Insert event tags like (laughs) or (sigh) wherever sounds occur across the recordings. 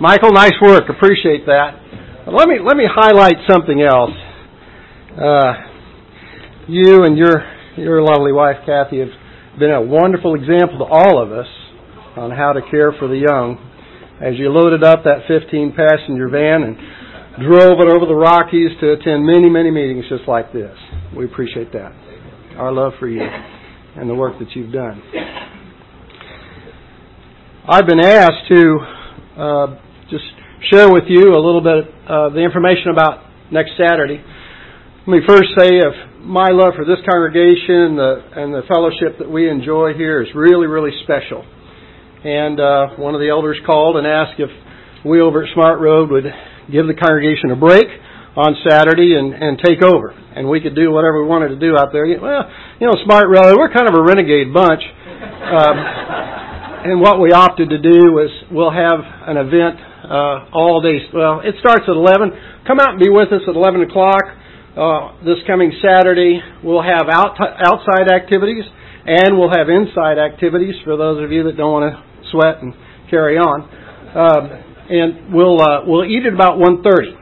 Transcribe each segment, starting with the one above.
Michael, nice work. Appreciate that. Let me let me highlight something else. Uh, you and your your lovely wife Kathy have been a wonderful example to all of us on how to care for the young. As you loaded up that 15 passenger van and drove it over the Rockies to attend many, many meetings just like this. We appreciate that. Our love for you and the work that you've done. I've been asked to uh, share with you a little bit of the information about next Saturday. Let me first say of my love for this congregation and the, and the fellowship that we enjoy here is really, really special. And uh, one of the elders called and asked if we over at Smart Road would give the congregation a break on Saturday and, and take over. And we could do whatever we wanted to do out there. Well, you know, Smart Road, we're kind of a renegade bunch. Um, (laughs) and what we opted to do was we'll have an event uh, all day. Well, it starts at 11. Come out and be with us at 11 o'clock uh, this coming Saturday. We'll have out, outside activities and we'll have inside activities for those of you that don't want to sweat and carry on. Um, and we'll uh, we'll eat at about 1:30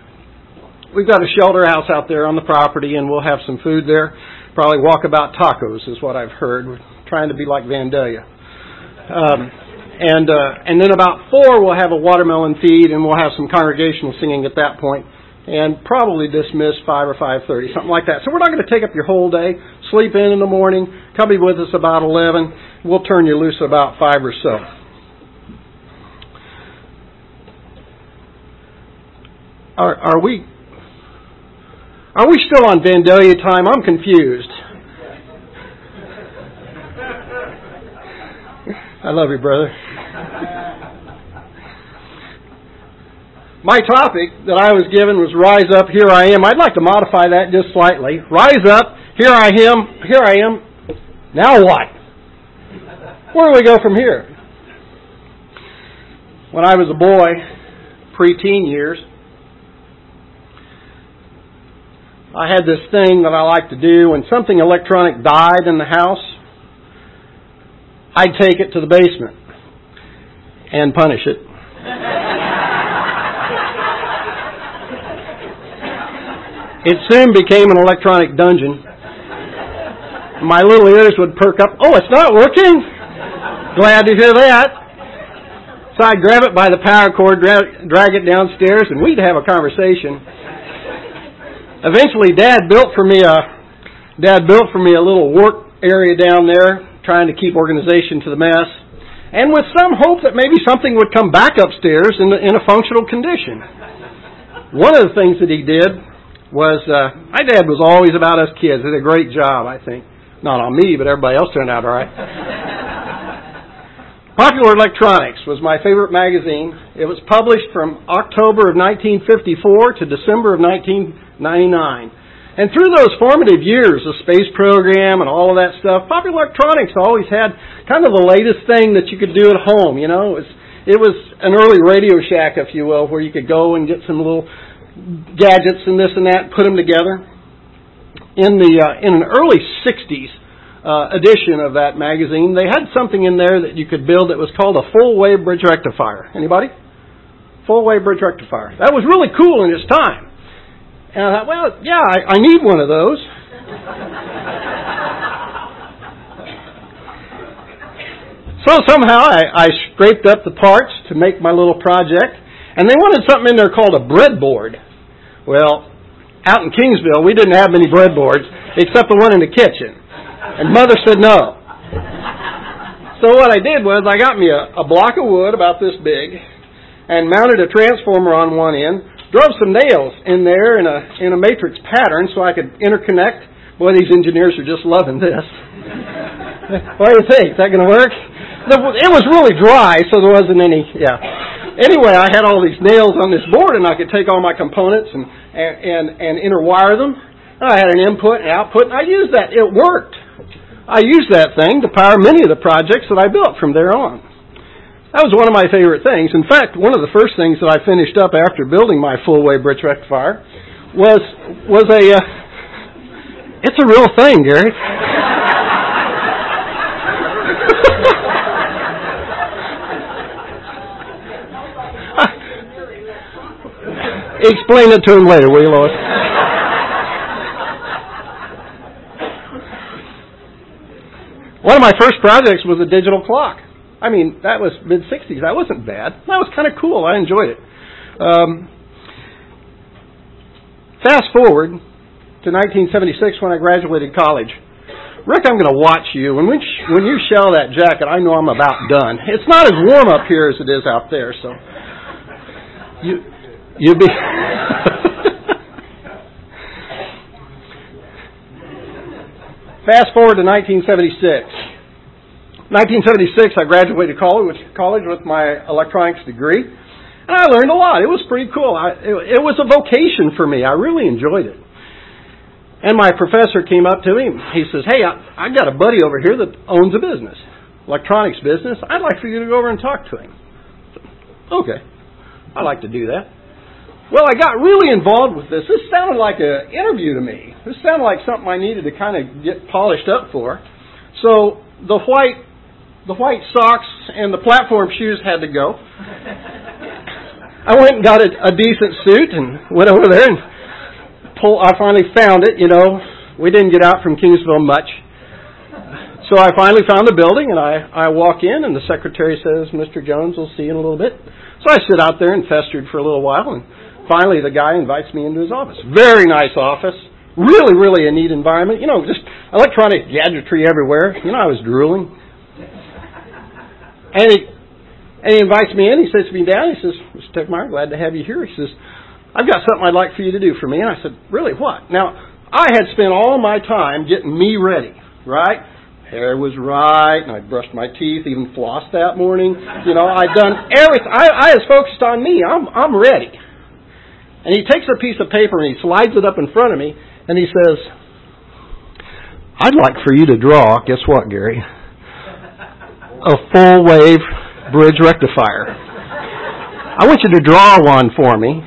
we've got a shelter house out there on the property, and we'll have some food there. Probably walk about tacos is what I've heard. We're trying to be like Vandalia. Um, and uh, and then about four, we'll have a watermelon feed, and we'll have some congregational singing at that point, and probably dismiss five or five thirty, something like that. So we're not going to take up your whole day. Sleep in in the morning. Come be with us about eleven. We'll turn you loose about five or so. Are, are we are we still on Vandalia time? I'm confused. I love you, brother. My topic that I was given was Rise Up, Here I Am. I'd like to modify that just slightly. Rise up, here I am, here I am. Now what? Where do we go from here? When I was a boy, preteen years, I had this thing that I like to do when something electronic died in the house, I'd take it to the basement and punish it. It soon became an electronic dungeon. My little ears would perk up. Oh, it's not working? Glad to hear that. So I'd grab it by the power cord, drag, drag it downstairs, and we'd have a conversation eventually dad built for me a dad built for me a little work area down there trying to keep organization to the mess and with some hope that maybe something would come back upstairs in, in a functional condition one of the things that he did was uh, my dad was always about us kids did a great job i think not on me but everybody else turned out all right (laughs) Popular Electronics was my favorite magazine. It was published from October of 1954 to December of 1999. And through those formative years, the space program and all of that stuff, Popular Electronics always had kind of the latest thing that you could do at home. You know, it was, it was an early Radio Shack, if you will, where you could go and get some little gadgets and this and that, put them together. In the uh, in an early '60s, uh, edition of that magazine, they had something in there that you could build that was called a full wave bridge rectifier. Anybody? Full wave bridge rectifier. That was really cool in its time. And I thought, well, yeah, I, I need one of those. (laughs) so somehow I, I scraped up the parts to make my little project, and they wanted something in there called a breadboard. Well, out in Kingsville, we didn't have many breadboards except the one in the kitchen. And mother said no. So what I did was I got me a, a block of wood about this big and mounted a transformer on one end, drove some nails in there in a in a matrix pattern so I could interconnect. Boy, these engineers are just loving this. (laughs) what do you think? Is that going to work? It was really dry, so there wasn't any. Yeah. Anyway, I had all these nails on this board, and I could take all my components and and and, and interwire them. I had an input and output, and I used that. It worked. I used that thing to power many of the projects that I built from there on. That was one of my favorite things. In fact, one of the first things that I finished up after building my full wave bridge rectifier was was a. Uh, it's a real thing, Gary. Explain it to him later, will you, Lois? One of my first projects was a digital clock. I mean, that was mid 60s. That wasn't bad. That was kind of cool. I enjoyed it. Um, fast forward to 1976 when I graduated college. Rick, I'm going to watch you. When, when you shell that jacket, I know I'm about done. It's not as warm up here as it is out there, so you you be. Fast forward to 1976. 1976, I graduated college, with my electronics degree, and I learned a lot. It was pretty cool. I, it, it was a vocation for me. I really enjoyed it. And my professor came up to me. He says, "Hey, I, I got a buddy over here that owns a business, electronics business. I'd like for you to go over and talk to him." okay, I'd like to do that. Well, I got really involved with this. This sounded like an interview to me. This sounded like something I needed to kind of get polished up for. So the white the white socks and the platform shoes had to go. I went and got a, a decent suit and went over there and pull. I finally found it. You know, we didn't get out from Kingsville much. So I finally found the building and I, I walk in and the secretary says, Mr. Jones, we'll see you in a little bit. So I sit out there and festered for a little while and finally the guy invites me into his office. Very nice office. Really, really a neat environment. You know, just electronic gadgetry everywhere. You know, I was drooling. And he, and he invites me in. He sits me down. He says, Mr. Techmeyer, glad to have you here. He says, I've got something I'd like for you to do for me. And I said, Really, what? Now, I had spent all my time getting me ready, right? Hair was right, and I brushed my teeth, even flossed that morning. You know, I'd done everything. I, I was focused on me. I'm, I'm ready. And he takes a piece of paper and he slides it up in front of me, and he says, I'd like for you to draw, guess what, Gary? a full wave bridge rectifier. I want you to draw one for me.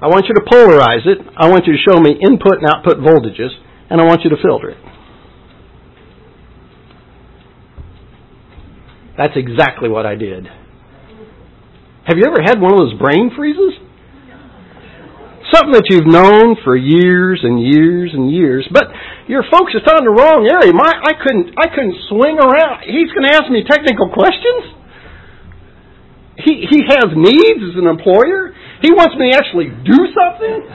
I want you to polarize it. I want you to show me input and output voltages, and I want you to filter it. That's exactly what I did. Have you ever had one of those brain freezes? Something that you've known for years and years and years, but you're focused on the wrong area. My, I couldn't, I couldn't swing around. He's going to ask me technical questions. He, he has needs as an employer. He wants me to actually do something.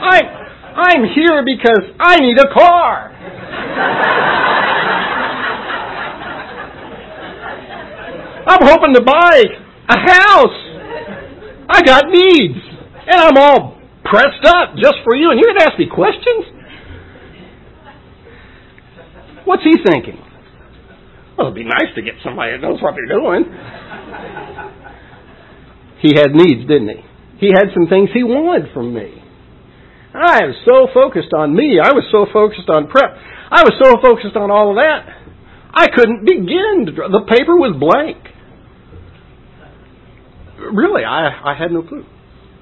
I, I'm here because I need a car. I'm hoping to buy a house. I got needs. And I'm all pressed up just for you, and you're going to ask me questions? What's he thinking? Well, it'd be nice to get somebody that knows what they're doing. He had needs, didn't he? He had some things he wanted from me. I was so focused on me. I was so focused on prep. I was so focused on all of that. I couldn't begin to draw. The paper was blank. Really, I, I had no clue.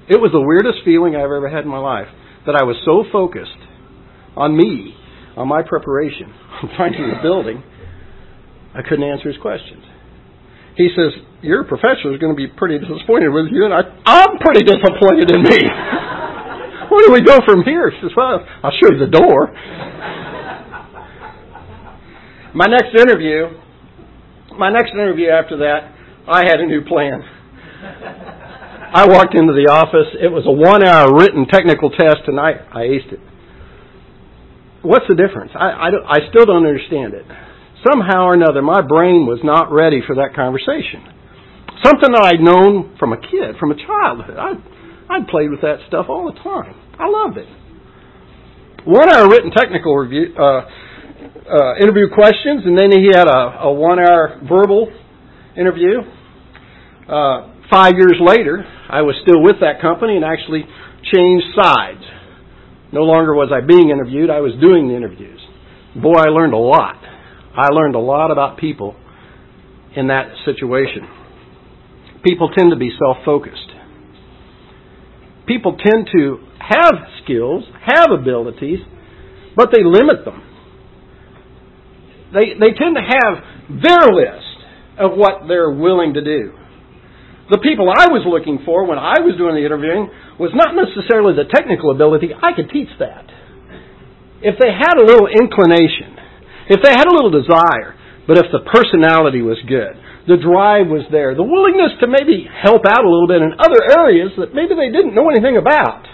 It was the weirdest feeling I've ever had in my life that I was so focused on me, on my preparation, (laughs) on finding the building, I couldn't answer his questions. He says, Your professor is going to be pretty disappointed with you, and I, I'm pretty disappointed in me. (laughs) Where do we go from here? He says, Well, I'll show you the door. my next interview, my next interview after that, I had a new plan. I walked into the office. It was a one hour written technical test, and I, I aced it. What's the difference? I, I, I still don't understand it. Somehow or another, my brain was not ready for that conversation. Something that I'd known from a kid, from a childhood. I'd, I'd played with that stuff all the time. I loved it. One hour written technical review, uh, uh, interview questions, and then he had a, a one hour verbal interview. Uh, five years later, I was still with that company and actually changed sides. No longer was I being interviewed, I was doing the interviews. Boy, I learned a lot. I learned a lot about people in that situation. People tend to be self focused. People tend to have skills, have abilities, but they limit them. They, they tend to have their list of what they're willing to do. The people I was looking for when I was doing the interviewing was not necessarily the technical ability. I could teach that. If they had a little inclination, if they had a little desire, but if the personality was good, the drive was there, the willingness to maybe help out a little bit in other areas that maybe they didn't know anything about.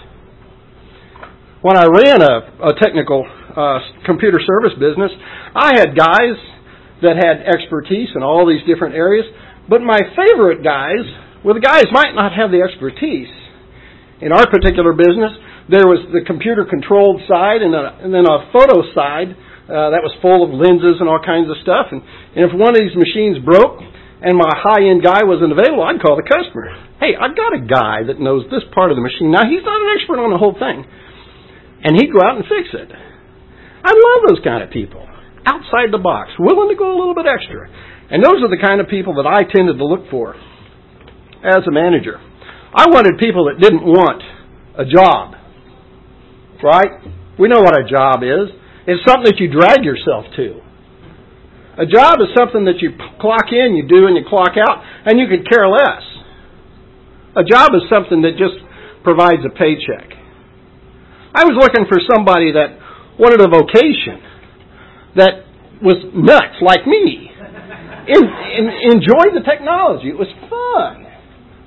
When I ran a, a technical uh, computer service business, I had guys that had expertise in all these different areas, but my favorite guys well, the guys might not have the expertise. In our particular business, there was the computer controlled side and, a, and then a photo side uh, that was full of lenses and all kinds of stuff. And, and if one of these machines broke and my high end guy wasn't available, I'd call the customer. Hey, I've got a guy that knows this part of the machine. Now, he's not an expert on the whole thing. And he'd go out and fix it. I love those kind of people. Outside the box, willing to go a little bit extra. And those are the kind of people that I tended to look for as a manager. I wanted people that didn't want a job. Right? We know what a job is. It's something that you drag yourself to. A job is something that you clock in, you do, and you clock out, and you could care less. A job is something that just provides a paycheck. I was looking for somebody that wanted a vocation, that was nuts like me, enjoyed the technology. It was fun.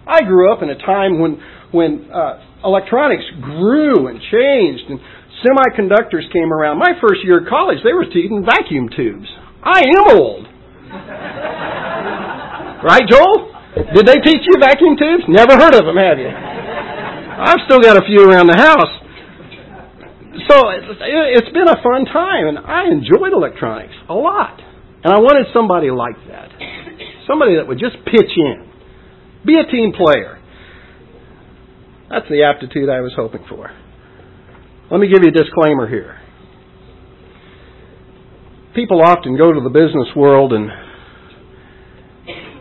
I grew up in a time when when uh, electronics grew and changed and semiconductors came around. My first year of college, they were teaching vacuum tubes. I am old. (laughs) right, Joel? Did they teach you vacuum tubes? Never heard of them, have you? I've still got a few around the house. So it's been a fun time, and I enjoyed electronics a lot. And I wanted somebody like that. Somebody that would just pitch in. Be a team player. That's the aptitude I was hoping for. Let me give you a disclaimer here. People often go to the business world and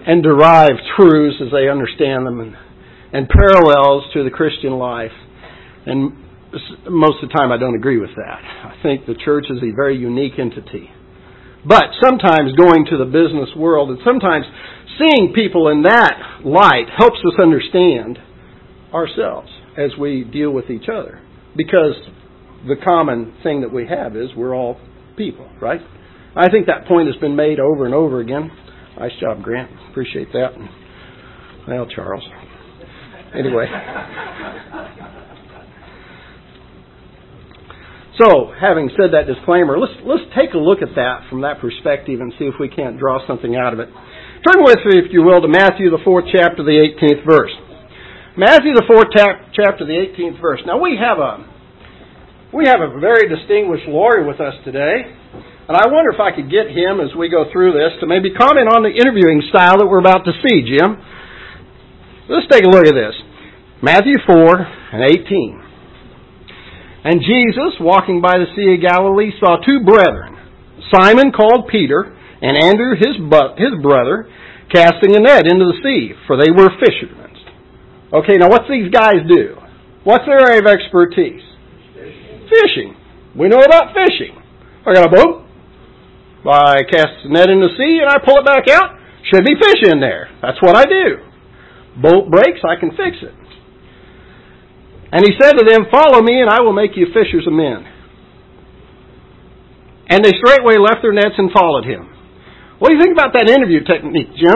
and derive truths as they understand them and, and parallels to the Christian life. And most of the time I don't agree with that. I think the church is a very unique entity. But sometimes going to the business world and sometimes seeing people in that light helps us understand ourselves as we deal with each other. Because the common thing that we have is we're all people, right? I think that point has been made over and over again. Nice job, Grant. Appreciate that. Well, Charles. Anyway. So, having said that disclaimer, let's let's take a look at that from that perspective and see if we can't draw something out of it. Turn with me, if you will, to Matthew, the fourth chapter, the 18th verse. Matthew, the fourth chapter, the 18th verse. Now, we have a we have a very distinguished lawyer with us today, and I wonder if I could get him as we go through this to maybe comment on the interviewing style that we're about to see, Jim. Let's take a look at this. Matthew 4 and 18. And Jesus, walking by the Sea of Galilee, saw two brethren, Simon called Peter, and Andrew his, his brother casting a net into the sea, for they were fishermen. Okay, now what's these guys do? What's their area of expertise? Fishing. We know about fishing. I got a boat. I cast the net in the sea and I pull it back out. Should be fish in there. That's what I do. Boat breaks, I can fix it. And he said to them, Follow me, and I will make you fishers of men. And they straightway left their nets and followed him. What do you think about that interview technique, Jim?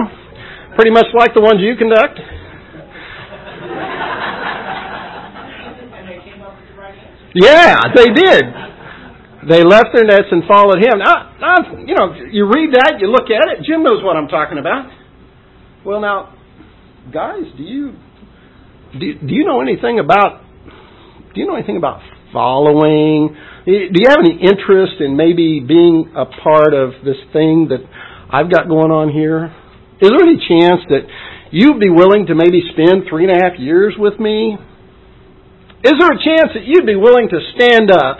Pretty much like the ones you conduct? Yeah, they did. They left their nets and followed him. Now, now, you know, you read that, you look at it. Jim knows what I'm talking about. Well, now, guys, do you do, do you know anything about do you know anything about following? Do you have any interest in maybe being a part of this thing that I've got going on here? Is there any chance that you'd be willing to maybe spend three and a half years with me? Is there a chance that you'd be willing to stand up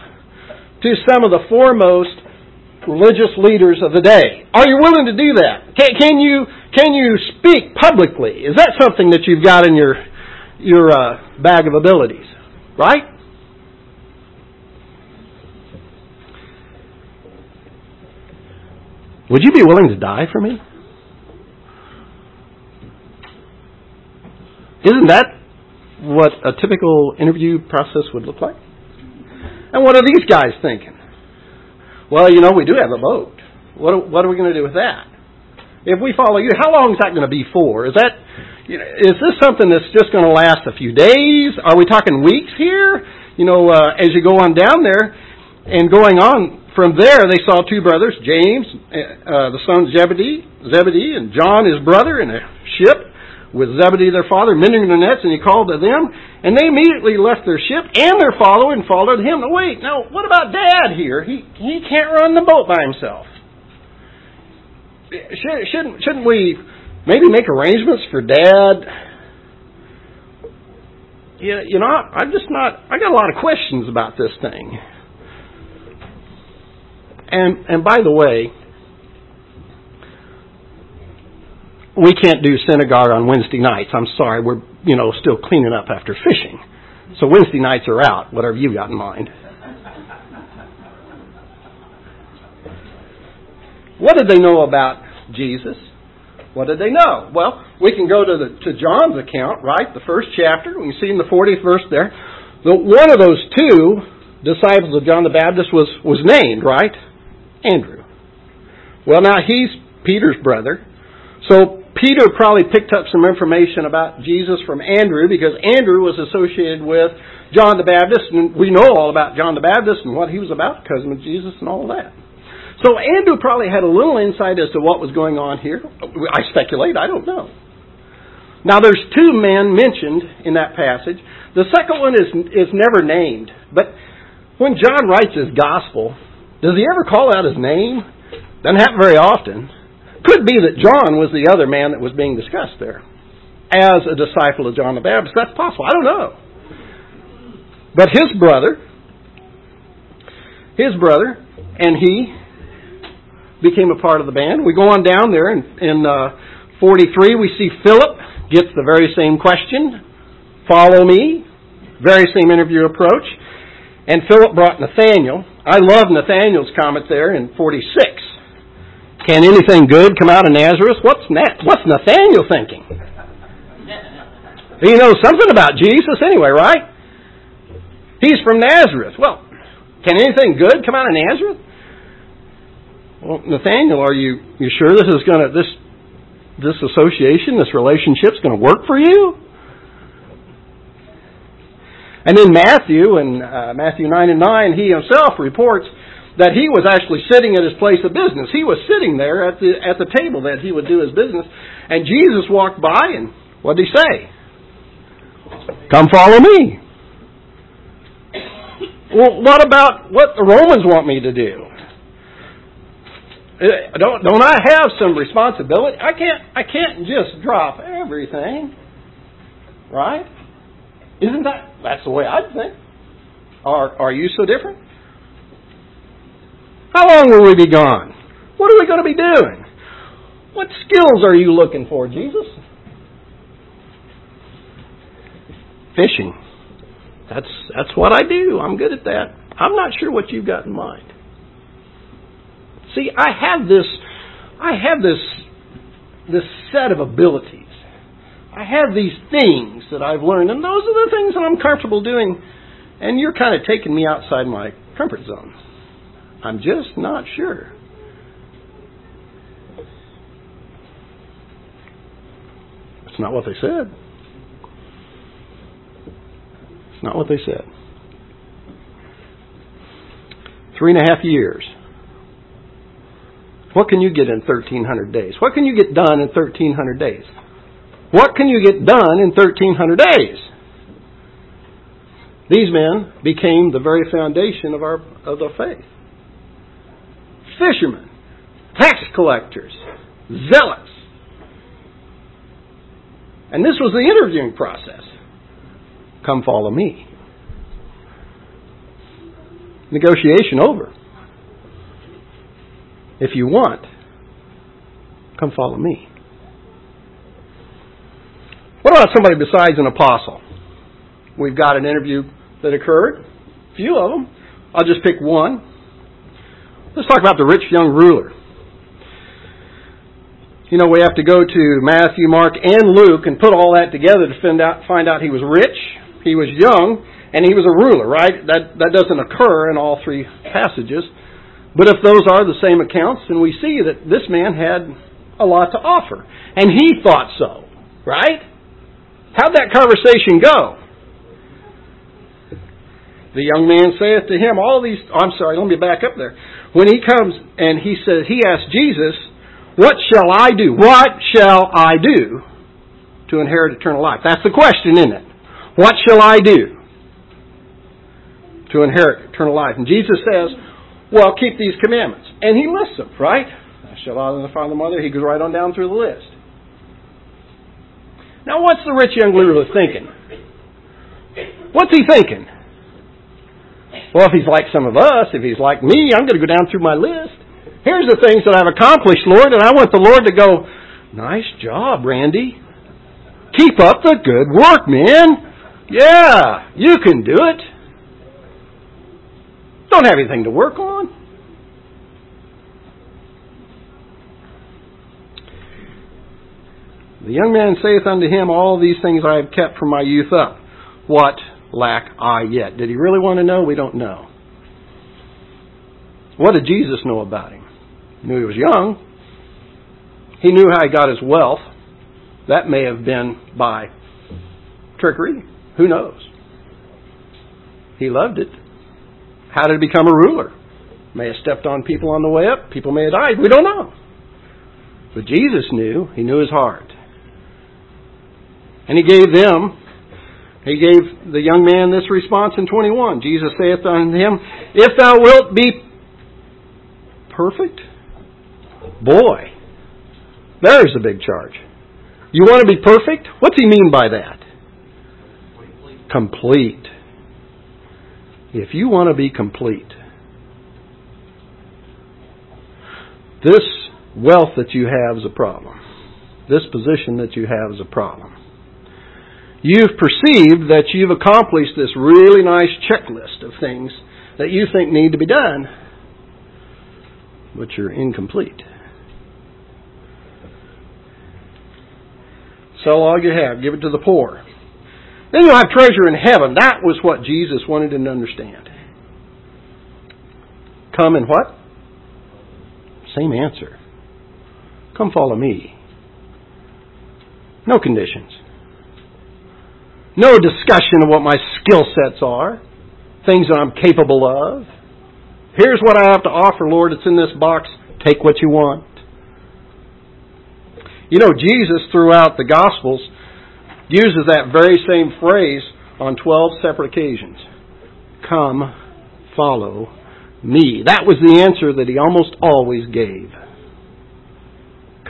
to some of the foremost religious leaders of the day? Are you willing to do that? Can, can you can you speak publicly? Is that something that you've got in your your uh, bag of abilities? Right? Would you be willing to die for me? Isn't that what a typical interview process would look like? And what are these guys thinking? Well, you know, we do have a boat. What, what are we going to do with that? If we follow you, how long is that going to be for? Is that, you know, is this something that's just going to last a few days? Are we talking weeks here? You know, uh, as you go on down there and going on from there, they saw two brothers, James, uh, the son Zebedee, Zebedee, and John, his brother, in a ship with Zebedee their father mending their nets, and he called to them, and they immediately left their ship and their follower and followed him. Now wait, now what about Dad here? He he can't run the boat by himself. Should, shouldn't shouldn't we maybe make arrangements for Dad? You know, I'm just not. I got a lot of questions about this thing. And and by the way, we can't do synagogue on Wednesday nights. I'm sorry, we're you know still cleaning up after fishing. So Wednesday nights are out, whatever you got in mind. What did they know about Jesus? What did they know? Well, we can go to the to John's account, right? The first chapter. We see in the 40th verse there. The, one of those two disciples of John the Baptist was was named, right? Andrew. Well, now he's Peter's brother. So Peter probably picked up some information about Jesus from Andrew because Andrew was associated with John the Baptist, and we know all about John the Baptist and what he was about, cousin of Jesus, and all that. So Andrew probably had a little insight as to what was going on here. I speculate, I don't know. Now there's two men mentioned in that passage. The second one is is never named, but when John writes his gospel, does he ever call out his name? Doesn't happen very often. Could be that John was the other man that was being discussed there as a disciple of John the Baptist. That's possible. I don't know. But his brother, his brother, and he became a part of the band. We go on down there in, in uh, 43. We see Philip gets the very same question Follow me. Very same interview approach. And Philip brought Nathaniel. I love Nathaniel's comment there in 46. Can anything good come out of Nazareth? What's Na- what's Nathaniel thinking? He knows something about Jesus anyway, right? He's from Nazareth. Well, can anything good come out of Nazareth? Well, Nathaniel, are you you sure this is going to this this association, this relationship is going to work for you? And then Matthew, in uh, Matthew 9 and 9, he himself reports that he was actually sitting at his place of business. He was sitting there at the, at the table that he would do his business. And Jesus walked by, and what did he say? Come follow me. Well, what about what the Romans want me to do? Uh, don't don't I have some responsibility? I can't I can't just drop everything, right? Isn't that that's the way I'd think? Are are you so different? How long will we be gone? What are we going to be doing? What skills are you looking for, Jesus? Fishing. That's that's what I do. I'm good at that. I'm not sure what you've got in mind. See, I have this I have this this set of abilities. I have these things that I've learned, and those are the things that I'm comfortable doing, and you're kind of taking me outside my comfort zone. I'm just not sure. It's not what they said. It's not what they said. Three and a half years. What can you get in 1,300 days? What can you get done in 1,300 days? What can you get done in 1,300 days? These men became the very foundation of our of the faith fishermen, tax collectors, zealots. And this was the interviewing process. Come follow me. Negotiation over. If you want, come follow me. What about somebody besides an apostle? We've got an interview that occurred. A few of them. I'll just pick one. Let's talk about the rich young ruler. you know, we have to go to Matthew, Mark, and Luke and put all that together to find out, find out he was rich, he was young, and he was a ruler, right? That, that doesn't occur in all three passages. But if those are the same accounts, then we see that this man had a lot to offer. And he thought so, right? How'd that conversation go? The young man saith to him, all these, I'm sorry, let me back up there. When he comes and he says, he asks Jesus, what shall I do? What shall I do to inherit eternal life? That's the question, isn't it? What shall I do to inherit eternal life? And Jesus says, well, keep these commandments. And he lists them, right? I shall honor the father and mother. He goes right on down through the list. Now, what's the rich young ruler thinking? What's he thinking? Well, if he's like some of us, if he's like me, I'm going to go down through my list. Here's the things that I've accomplished, Lord, and I want the Lord to go, nice job, Randy. Keep up the good work, man. Yeah, you can do it. Don't have anything to work on. The young man saith unto him, All these things I have kept from my youth up. What lack I yet? Did he really want to know? We don't know. What did Jesus know about him? He knew he was young. He knew how he got his wealth. That may have been by trickery. Who knows? He loved it. How did he become a ruler? May have stepped on people on the way up. People may have died. We don't know. But Jesus knew. He knew his heart. And he gave them he gave the young man this response in 21. Jesus saith unto him, If thou wilt be perfect, boy, there's a big charge. You want to be perfect? What's he mean by that? Complete. If you want to be complete, this wealth that you have is a problem. This position that you have is a problem you've perceived that you've accomplished this really nice checklist of things that you think need to be done, but you're incomplete. Sell all you have, give it to the poor. Then you'll have treasure in heaven. That was what Jesus wanted him to understand. Come and what? Same answer. Come follow me. No conditions. No discussion of what my skill sets are, things that I'm capable of. Here's what I have to offer, Lord. It's in this box. Take what you want. You know, Jesus, throughout the Gospels, uses that very same phrase on 12 separate occasions. Come, follow me. That was the answer that he almost always gave.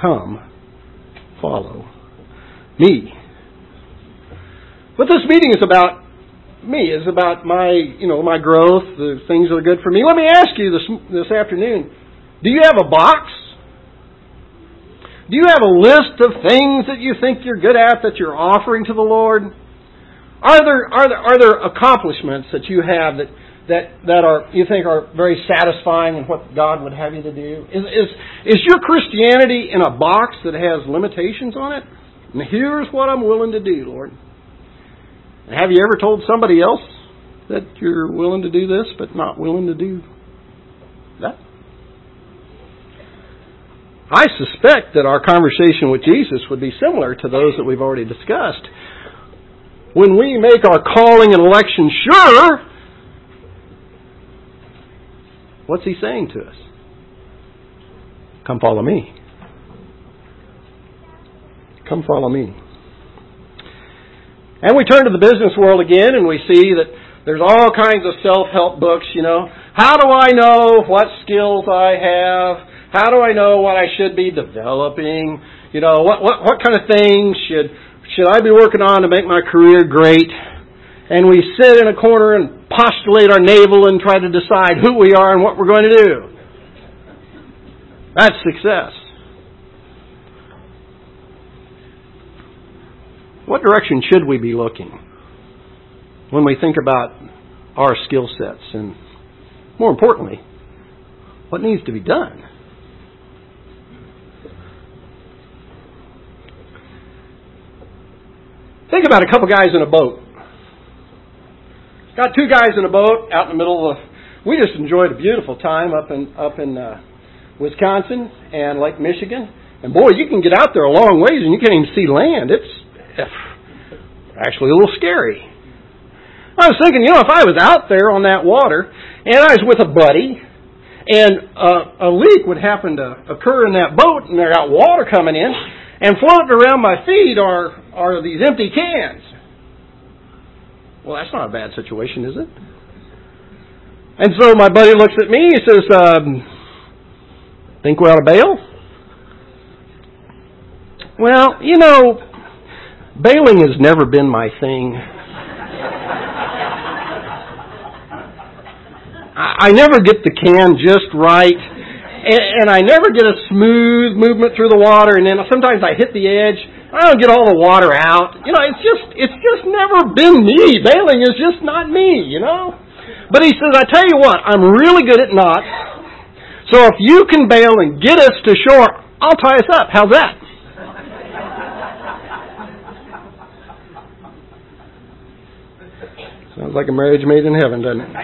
Come, follow me. But this meeting is about me, is about my, you know, my growth, the things that are good for me. Let me ask you this this afternoon. Do you have a box? Do you have a list of things that you think you're good at that you're offering to the Lord? Are there are there are there accomplishments that you have that that that are you think are very satisfying in what God would have you to do? Is is is your Christianity in a box that has limitations on it? And here's what I'm willing to do, Lord. Have you ever told somebody else that you're willing to do this but not willing to do that? I suspect that our conversation with Jesus would be similar to those that we've already discussed. When we make our calling and election sure, what's he saying to us? Come follow me. Come follow me. And we turn to the business world again and we see that there's all kinds of self-help books, you know. How do I know what skills I have? How do I know what I should be developing? You know, what, what, what kind of things should, should I be working on to make my career great? And we sit in a corner and postulate our navel and try to decide who we are and what we're going to do. That's success. What direction should we be looking when we think about our skill sets? And more importantly, what needs to be done? Think about a couple guys in a boat. Got two guys in a boat out in the middle of. We just enjoyed a beautiful time up in up in uh, Wisconsin and Lake Michigan. And boy, you can get out there a long ways and you can't even see land. It's actually a little scary. I was thinking, you know, if I was out there on that water and I was with a buddy and uh, a leak would happen to occur in that boat and there got water coming in and floating around my feet are are these empty cans. Well, that's not a bad situation, is it? And so my buddy looks at me. He says, um, "Think we ought to bail?" Well, you know, bailing has never been my thing. I, never get the can just right, and, and I never get a smooth movement through the water. And then sometimes I hit the edge, I don't get all the water out. You know, it's just it's just never been me. Bailing is just not me, you know? But he says, I tell you what, I'm really good at knots. So if you can bail and get us to shore, I'll tie us up. How's that? Sounds like a marriage made in heaven, doesn't it?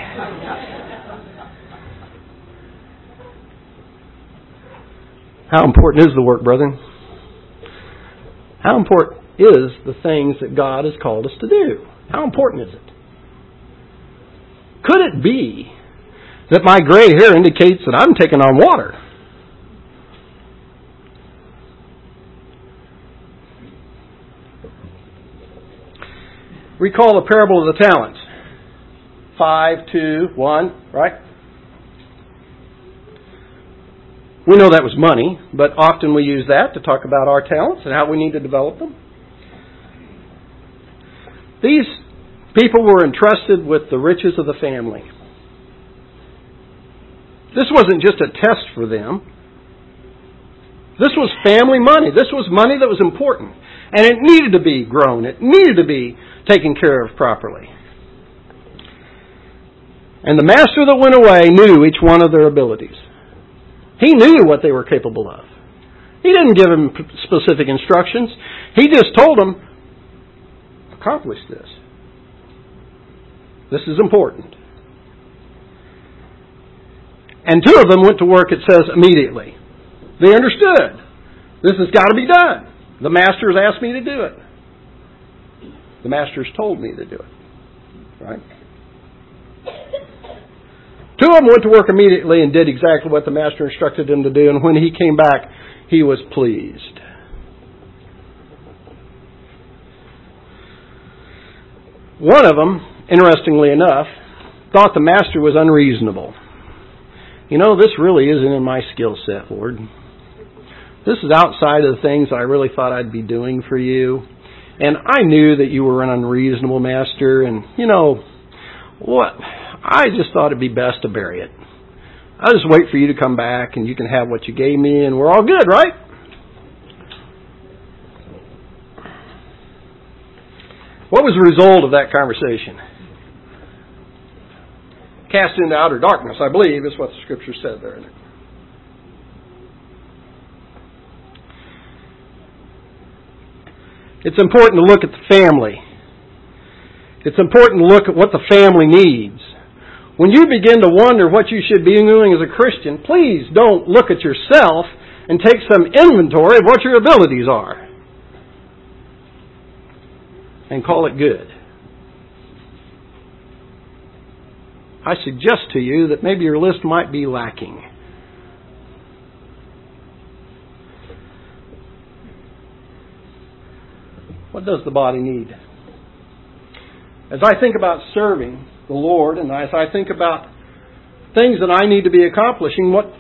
How important is the work, brethren? How important is the things that God has called us to do? How important is it? Could it be that my gray hair indicates that I'm taking on water? Recall the parable of the talents. Five, two, one, right? We know that was money, but often we use that to talk about our talents and how we need to develop them. These people were entrusted with the riches of the family. This wasn't just a test for them. This was family money. This was money that was important. And it needed to be grown. It needed to be taken care of properly. And the master that went away knew each one of their abilities. He knew what they were capable of. He didn't give them specific instructions. He just told them, accomplish this. This is important. And two of them went to work, it says, immediately. They understood. This has got to be done. The master's asked me to do it. The master's told me to do it. Right? Two of them went to work immediately and did exactly what the master instructed them to do, and when he came back, he was pleased. One of them, interestingly enough, thought the master was unreasonable. You know, this really isn't in my skill set, Lord. This is outside of the things I really thought I'd be doing for you. And I knew that you were an unreasonable master, and, you know, what I just thought it'd be best to bury it. I'll just wait for you to come back and you can have what you gave me and we're all good, right? What was the result of that conversation? Cast into outer darkness, I believe, is what the scripture said there. It's important to look at the family. It's important to look at what the family needs. When you begin to wonder what you should be doing as a Christian, please don't look at yourself and take some inventory of what your abilities are and call it good. I suggest to you that maybe your list might be lacking. What does the body need? As I think about serving, the Lord, and as I think about things that I need to be accomplishing, what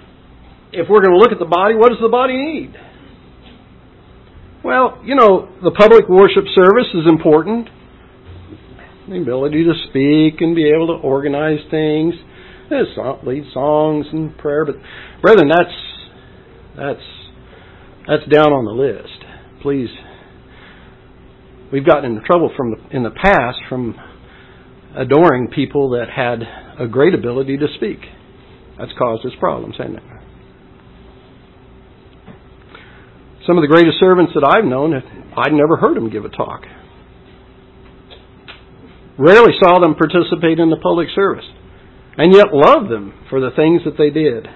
if we're going to look at the body, what does the body need? Well, you know, the public worship service is important. The ability to speak and be able to organize things, lead songs and prayer. But, brethren, that's that's that's down on the list. Please, we've gotten into trouble from the, in the past from adoring people that had a great ability to speak. That's caused us problems, hasn't it? Some of the greatest servants that I've known, I'd never heard them give a talk. rarely saw them participate in the public service, and yet loved them for the things that they did.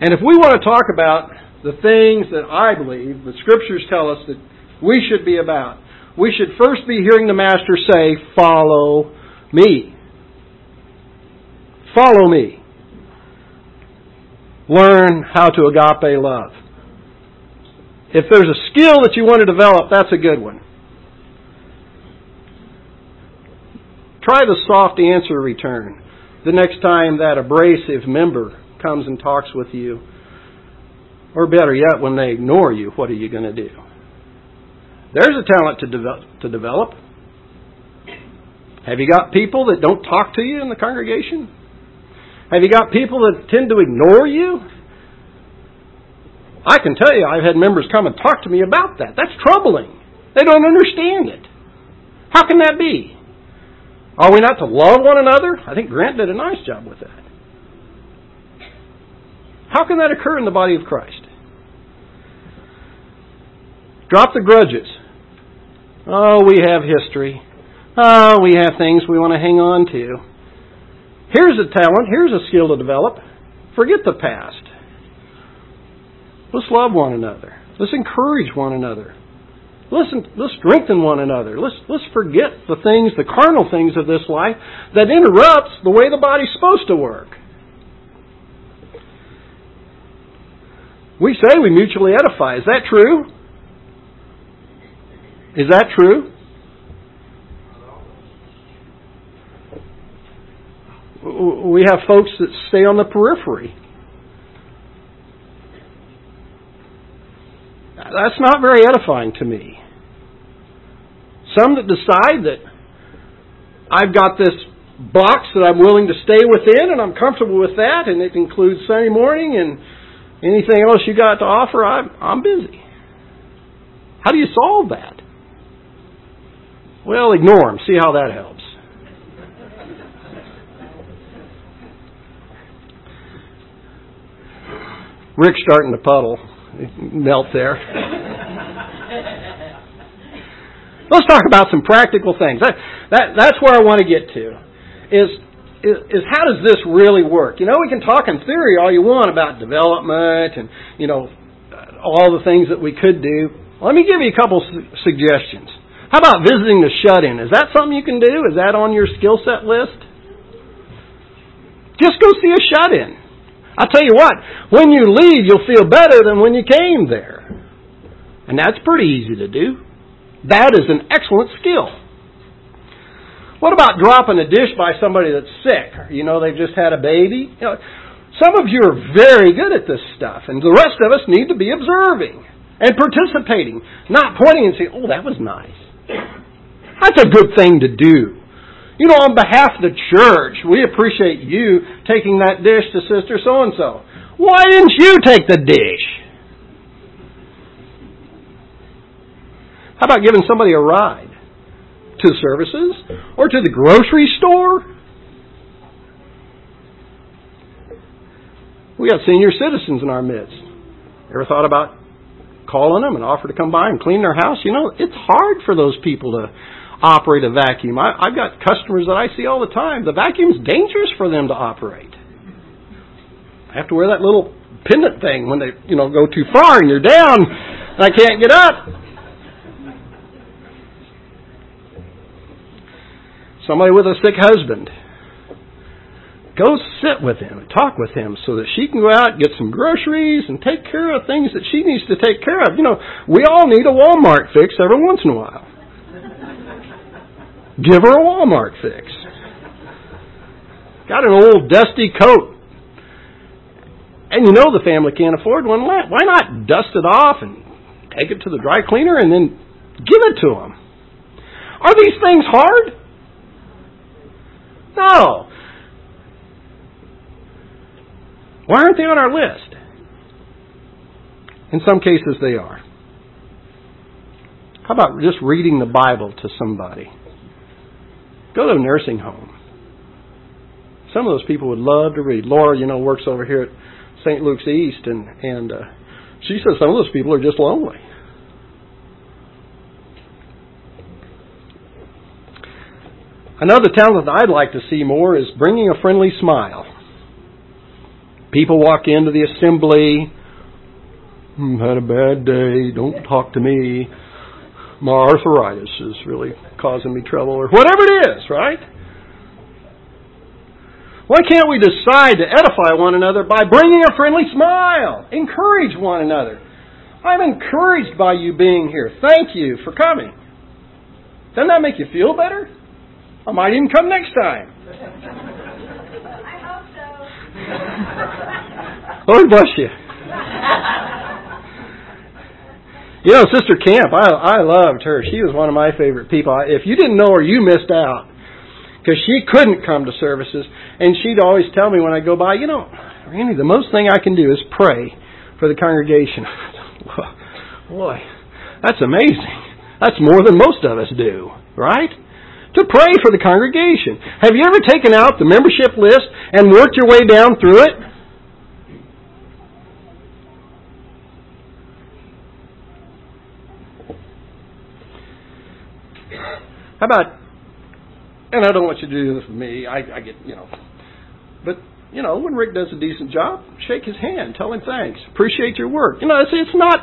And if we want to talk about the things that I believe the Scriptures tell us that we should be about, we should first be hearing the Master say, Follow me. Follow me. Learn how to agape love. If there's a skill that you want to develop, that's a good one. Try the soft answer return the next time that abrasive member comes and talks with you. Or better yet, when they ignore you, what are you going to do? There's a talent to develop, to develop. Have you got people that don't talk to you in the congregation? Have you got people that tend to ignore you? I can tell you, I've had members come and talk to me about that. That's troubling. They don't understand it. How can that be? Are we not to love one another? I think Grant did a nice job with that. How can that occur in the body of Christ? Drop the grudges. Oh, we have history. Oh, we have things we want to hang on to. Here's a talent, here's a skill to develop. Forget the past. Let's love one another. Let's encourage one another. Listen, let's strengthen one another. Let's, let's forget the things, the carnal things of this life that interrupts the way the body's supposed to work. We say we mutually edify. Is that true? Is that true? We have folks that stay on the periphery. That's not very edifying to me. Some that decide that I've got this box that I'm willing to stay within and I'm comfortable with that and it includes Sunday morning and anything else you got to offer, I'm, I'm busy. How do you solve that? Well, ignore them. See how that helps. Rick's starting to puddle melt there. Let's talk about some practical things. That, that, that's where I want to get to. Is, is, is how does this really work? You know, we can talk in theory all you want about development and, you know, all the things that we could do. Let me give you a couple suggestions. How about visiting the shut-in? Is that something you can do? Is that on your skill set list? Just go see a shut-in. I tell you what, when you leave, you'll feel better than when you came there. And that's pretty easy to do. That is an excellent skill. What about dropping a dish by somebody that's sick? You know, they've just had a baby. You know, some of you are very good at this stuff, and the rest of us need to be observing and participating, not pointing and saying, oh, that was nice. That's a good thing to do. You know, on behalf of the church, we appreciate you taking that dish to Sister so and so. Why didn't you take the dish? How about giving somebody a ride to services or to the grocery store? We got senior citizens in our midst. Ever thought about calling them and offer to come by and clean their house? You know, it's hard for those people to operate a vacuum. I, I've got customers that I see all the time. The vacuum's dangerous for them to operate. I have to wear that little pendant thing when they, you know, go too far and you're down and I can't get up. Somebody with a sick husband. Go sit with him and talk with him so that she can go out get some groceries and take care of things that she needs to take care of. You know, we all need a Walmart fix every once in a while. Give her a Walmart fix. Got an old dusty coat. And you know the family can't afford one. Why not dust it off and take it to the dry cleaner and then give it to them? Are these things hard? No. Why aren't they on our list? In some cases, they are. How about just reading the Bible to somebody? Go to a nursing home. Some of those people would love to read. Laura, you know, works over here at St. Luke's East, and and uh, she says some of those people are just lonely. Another talent I'd like to see more is bringing a friendly smile. People walk into the assembly, hmm, had a bad day, don't talk to me. My arthritis is really causing me trouble, or whatever it is, right? Why can't we decide to edify one another by bringing a friendly smile? Encourage one another. I'm encouraged by you being here. Thank you for coming. Doesn't that make you feel better? I might even come next time. I hope so. Lord bless you. (laughs) You know, Sister Camp, I I loved her. She was one of my favorite people. If you didn't know her, you missed out because she couldn't come to services, and she'd always tell me when I go by, you know, Randy, the most thing I can do is pray for the congregation. (laughs) Boy, that's amazing. That's more than most of us do, right? To pray for the congregation. Have you ever taken out the membership list and worked your way down through it? How about and I don't want you to do this with me. I, I get, you know. But, you know, when Rick does a decent job, shake his hand, tell him thanks, appreciate your work. You know, it's, it's not,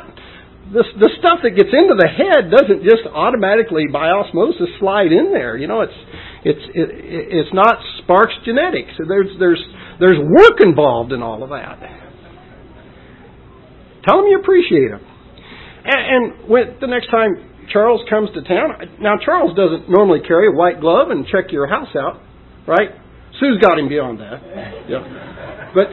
the, the stuff that gets into the head doesn't just automatically by osmosis slide in there. You know, it's, it's, it, it's not Sparks genetics. There's, there's, there's work involved in all of that. Tell them you appreciate them. And, and when, the next time Charles comes to town. Now, Charles doesn't normally carry a white glove and check your house out, right? Sue's got him beyond that. (laughs) Yeah. But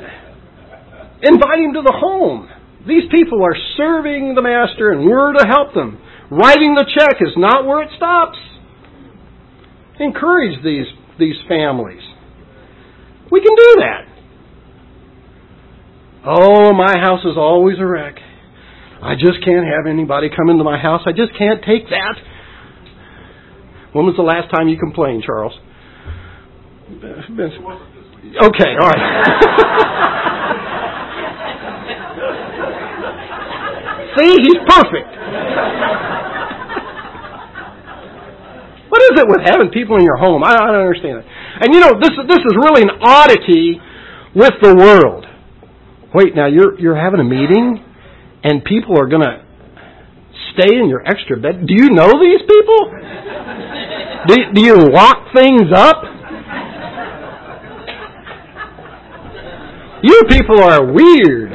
invite him to the home. These people are serving the Master and we're to help them. Writing the check is not where it stops. Encourage these, these families. We can do that. Oh, my house is always a wreck. I just can't have anybody come into my house. I just can't take that. When was the last time you complained, Charles? Okay, all right. (laughs) See, he's perfect. What is it with having people in your home? I don't understand it. And you know, this this is really an oddity with the world. Wait, now you're you're having a meeting and people are going to stay in your extra bed. Do you know these people? do, do you lock things up? You people are weird.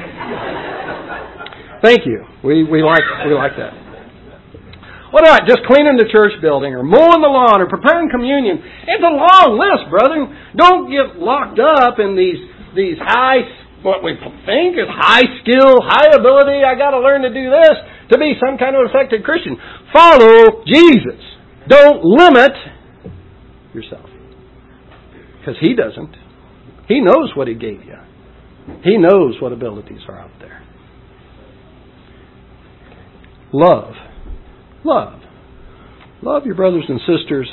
Thank you. We we like we like that. What about just cleaning the church building or mowing the lawn or preparing communion? It's a long list, brother. Don't get locked up in these these high what we think is high skill, high ability. I got to learn to do this to be some kind of effective Christian. Follow Jesus. Don't limit yourself. Because He doesn't. He knows what He gave you. He knows what abilities are out there. Love. Love. Love your brothers and sisters.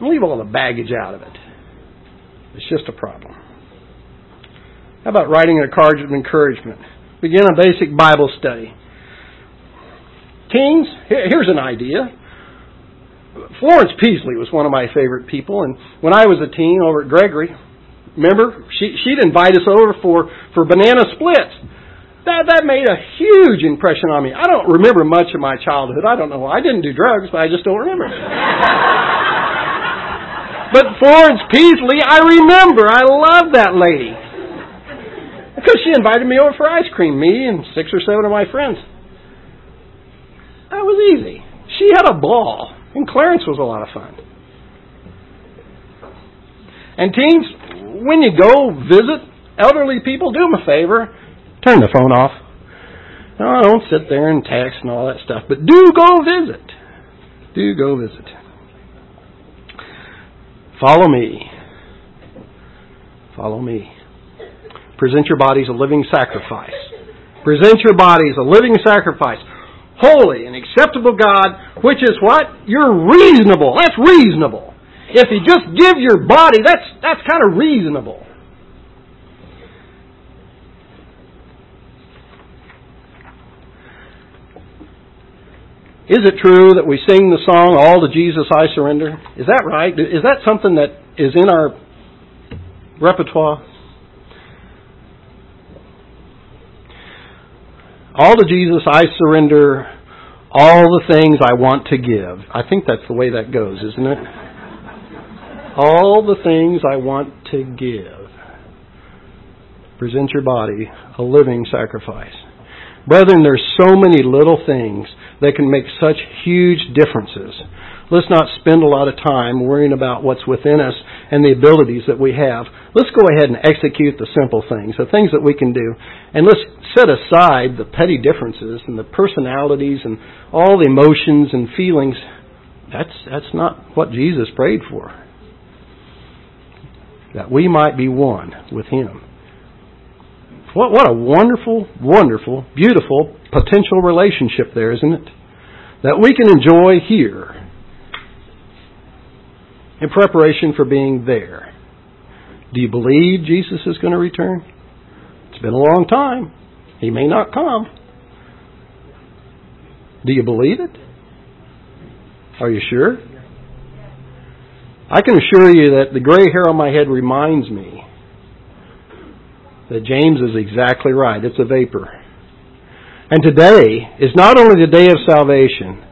Leave all the baggage out of it. It's just a problem. How about writing a card of encouragement? Begin a basic Bible study. Teens, here's an idea. Florence Peasley was one of my favorite people, and when I was a teen over at Gregory, remember she she'd invite us over for for banana splits. That that made a huge impression on me. I don't remember much of my childhood. I don't know. I didn't do drugs, but I just don't remember. (laughs) but Florence Peasley, I remember. I love that lady. Because she invited me over for ice cream, me and six or seven of my friends. That was easy. She had a ball, and Clarence was a lot of fun. And teens, when you go visit elderly people, do them a favor. Turn the phone off. No, don't sit there and text and all that stuff. But do go visit. Do go visit. Follow me. Follow me. Present your bodies a living sacrifice. Present your bodies a living sacrifice. Holy and acceptable God, which is what? You're reasonable. That's reasonable. If you just give your body, that's, that's kind of reasonable. Is it true that we sing the song, All to Jesus I Surrender? Is that right? Is that something that is in our repertoire? All to Jesus I surrender all the things I want to give. I think that's the way that goes, isn't it? All the things I want to give. Present your body a living sacrifice. Brethren, there's so many little things that can make such huge differences. Let's not spend a lot of time worrying about what's within us and the abilities that we have. Let's go ahead and execute the simple things, the things that we can do. And let's set aside the petty differences and the personalities and all the emotions and feelings. That's, that's not what Jesus prayed for. That we might be one with Him. What, what a wonderful, wonderful, beautiful potential relationship there, isn't it? That we can enjoy here in preparation for being there. Do you believe Jesus is going to return? It's been a long time. He may not come. Do you believe it? Are you sure? I can assure you that the gray hair on my head reminds me that James is exactly right. It's a vapor. And today is not only the day of salvation,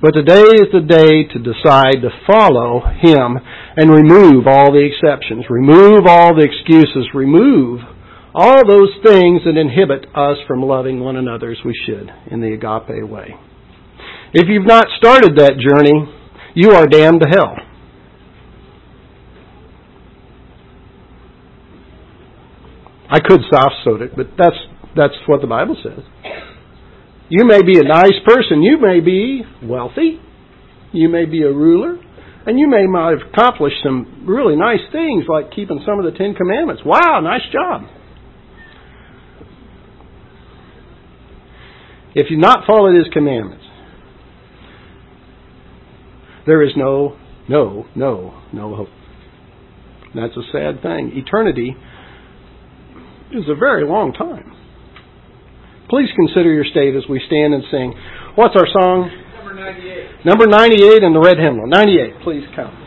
but today is the day to decide to follow Him and remove all the exceptions, remove all the excuses, remove all those things that inhibit us from loving one another as we should in the agape way. If you've not started that journey, you are damned to hell. I could soft soda it, but that's that's what the Bible says. You may be a nice person, you may be wealthy, you may be a ruler, and you may have accomplished some really nice things like keeping some of the Ten Commandments. Wow, nice job. If you've not followed His commandments, there is no, no, no, no hope. That's a sad thing. Eternity is a very long time. Please consider your state as we stand and sing. What's our song? Number 98. Number 98 in the red hymnal. 98, please come.